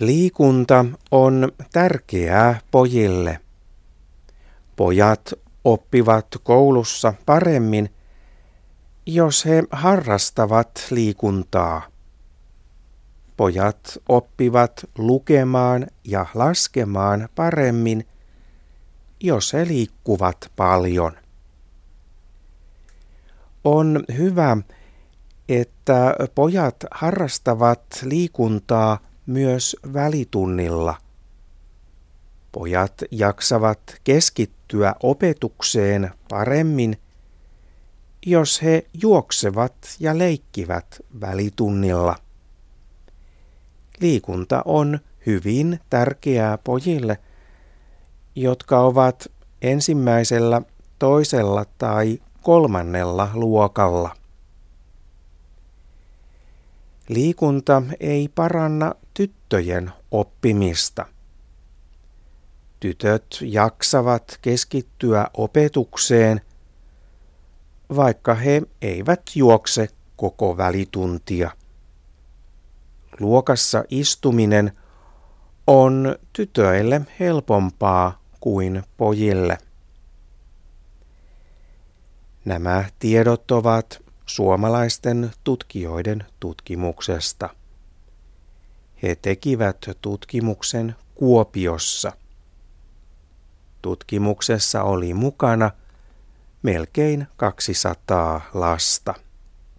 Liikunta on tärkeää pojille. Pojat oppivat koulussa paremmin, jos he harrastavat liikuntaa. Pojat oppivat lukemaan ja laskemaan paremmin, jos he liikkuvat paljon. On hyvä, että pojat harrastavat liikuntaa myös välitunnilla. Pojat jaksavat keskittyä opetukseen paremmin, jos he juoksevat ja leikkivät välitunnilla. Liikunta on hyvin tärkeää pojille, jotka ovat ensimmäisellä, toisella tai kolmannella luokalla. Liikunta ei paranna tyttöjen oppimista. Tytöt jaksavat keskittyä opetukseen, vaikka he eivät juokse koko välituntia. Luokassa istuminen on tytöille helpompaa kuin pojille. Nämä tiedot ovat suomalaisten tutkijoiden tutkimuksesta. He tekivät tutkimuksen Kuopiossa. Tutkimuksessa oli mukana melkein 200 lasta.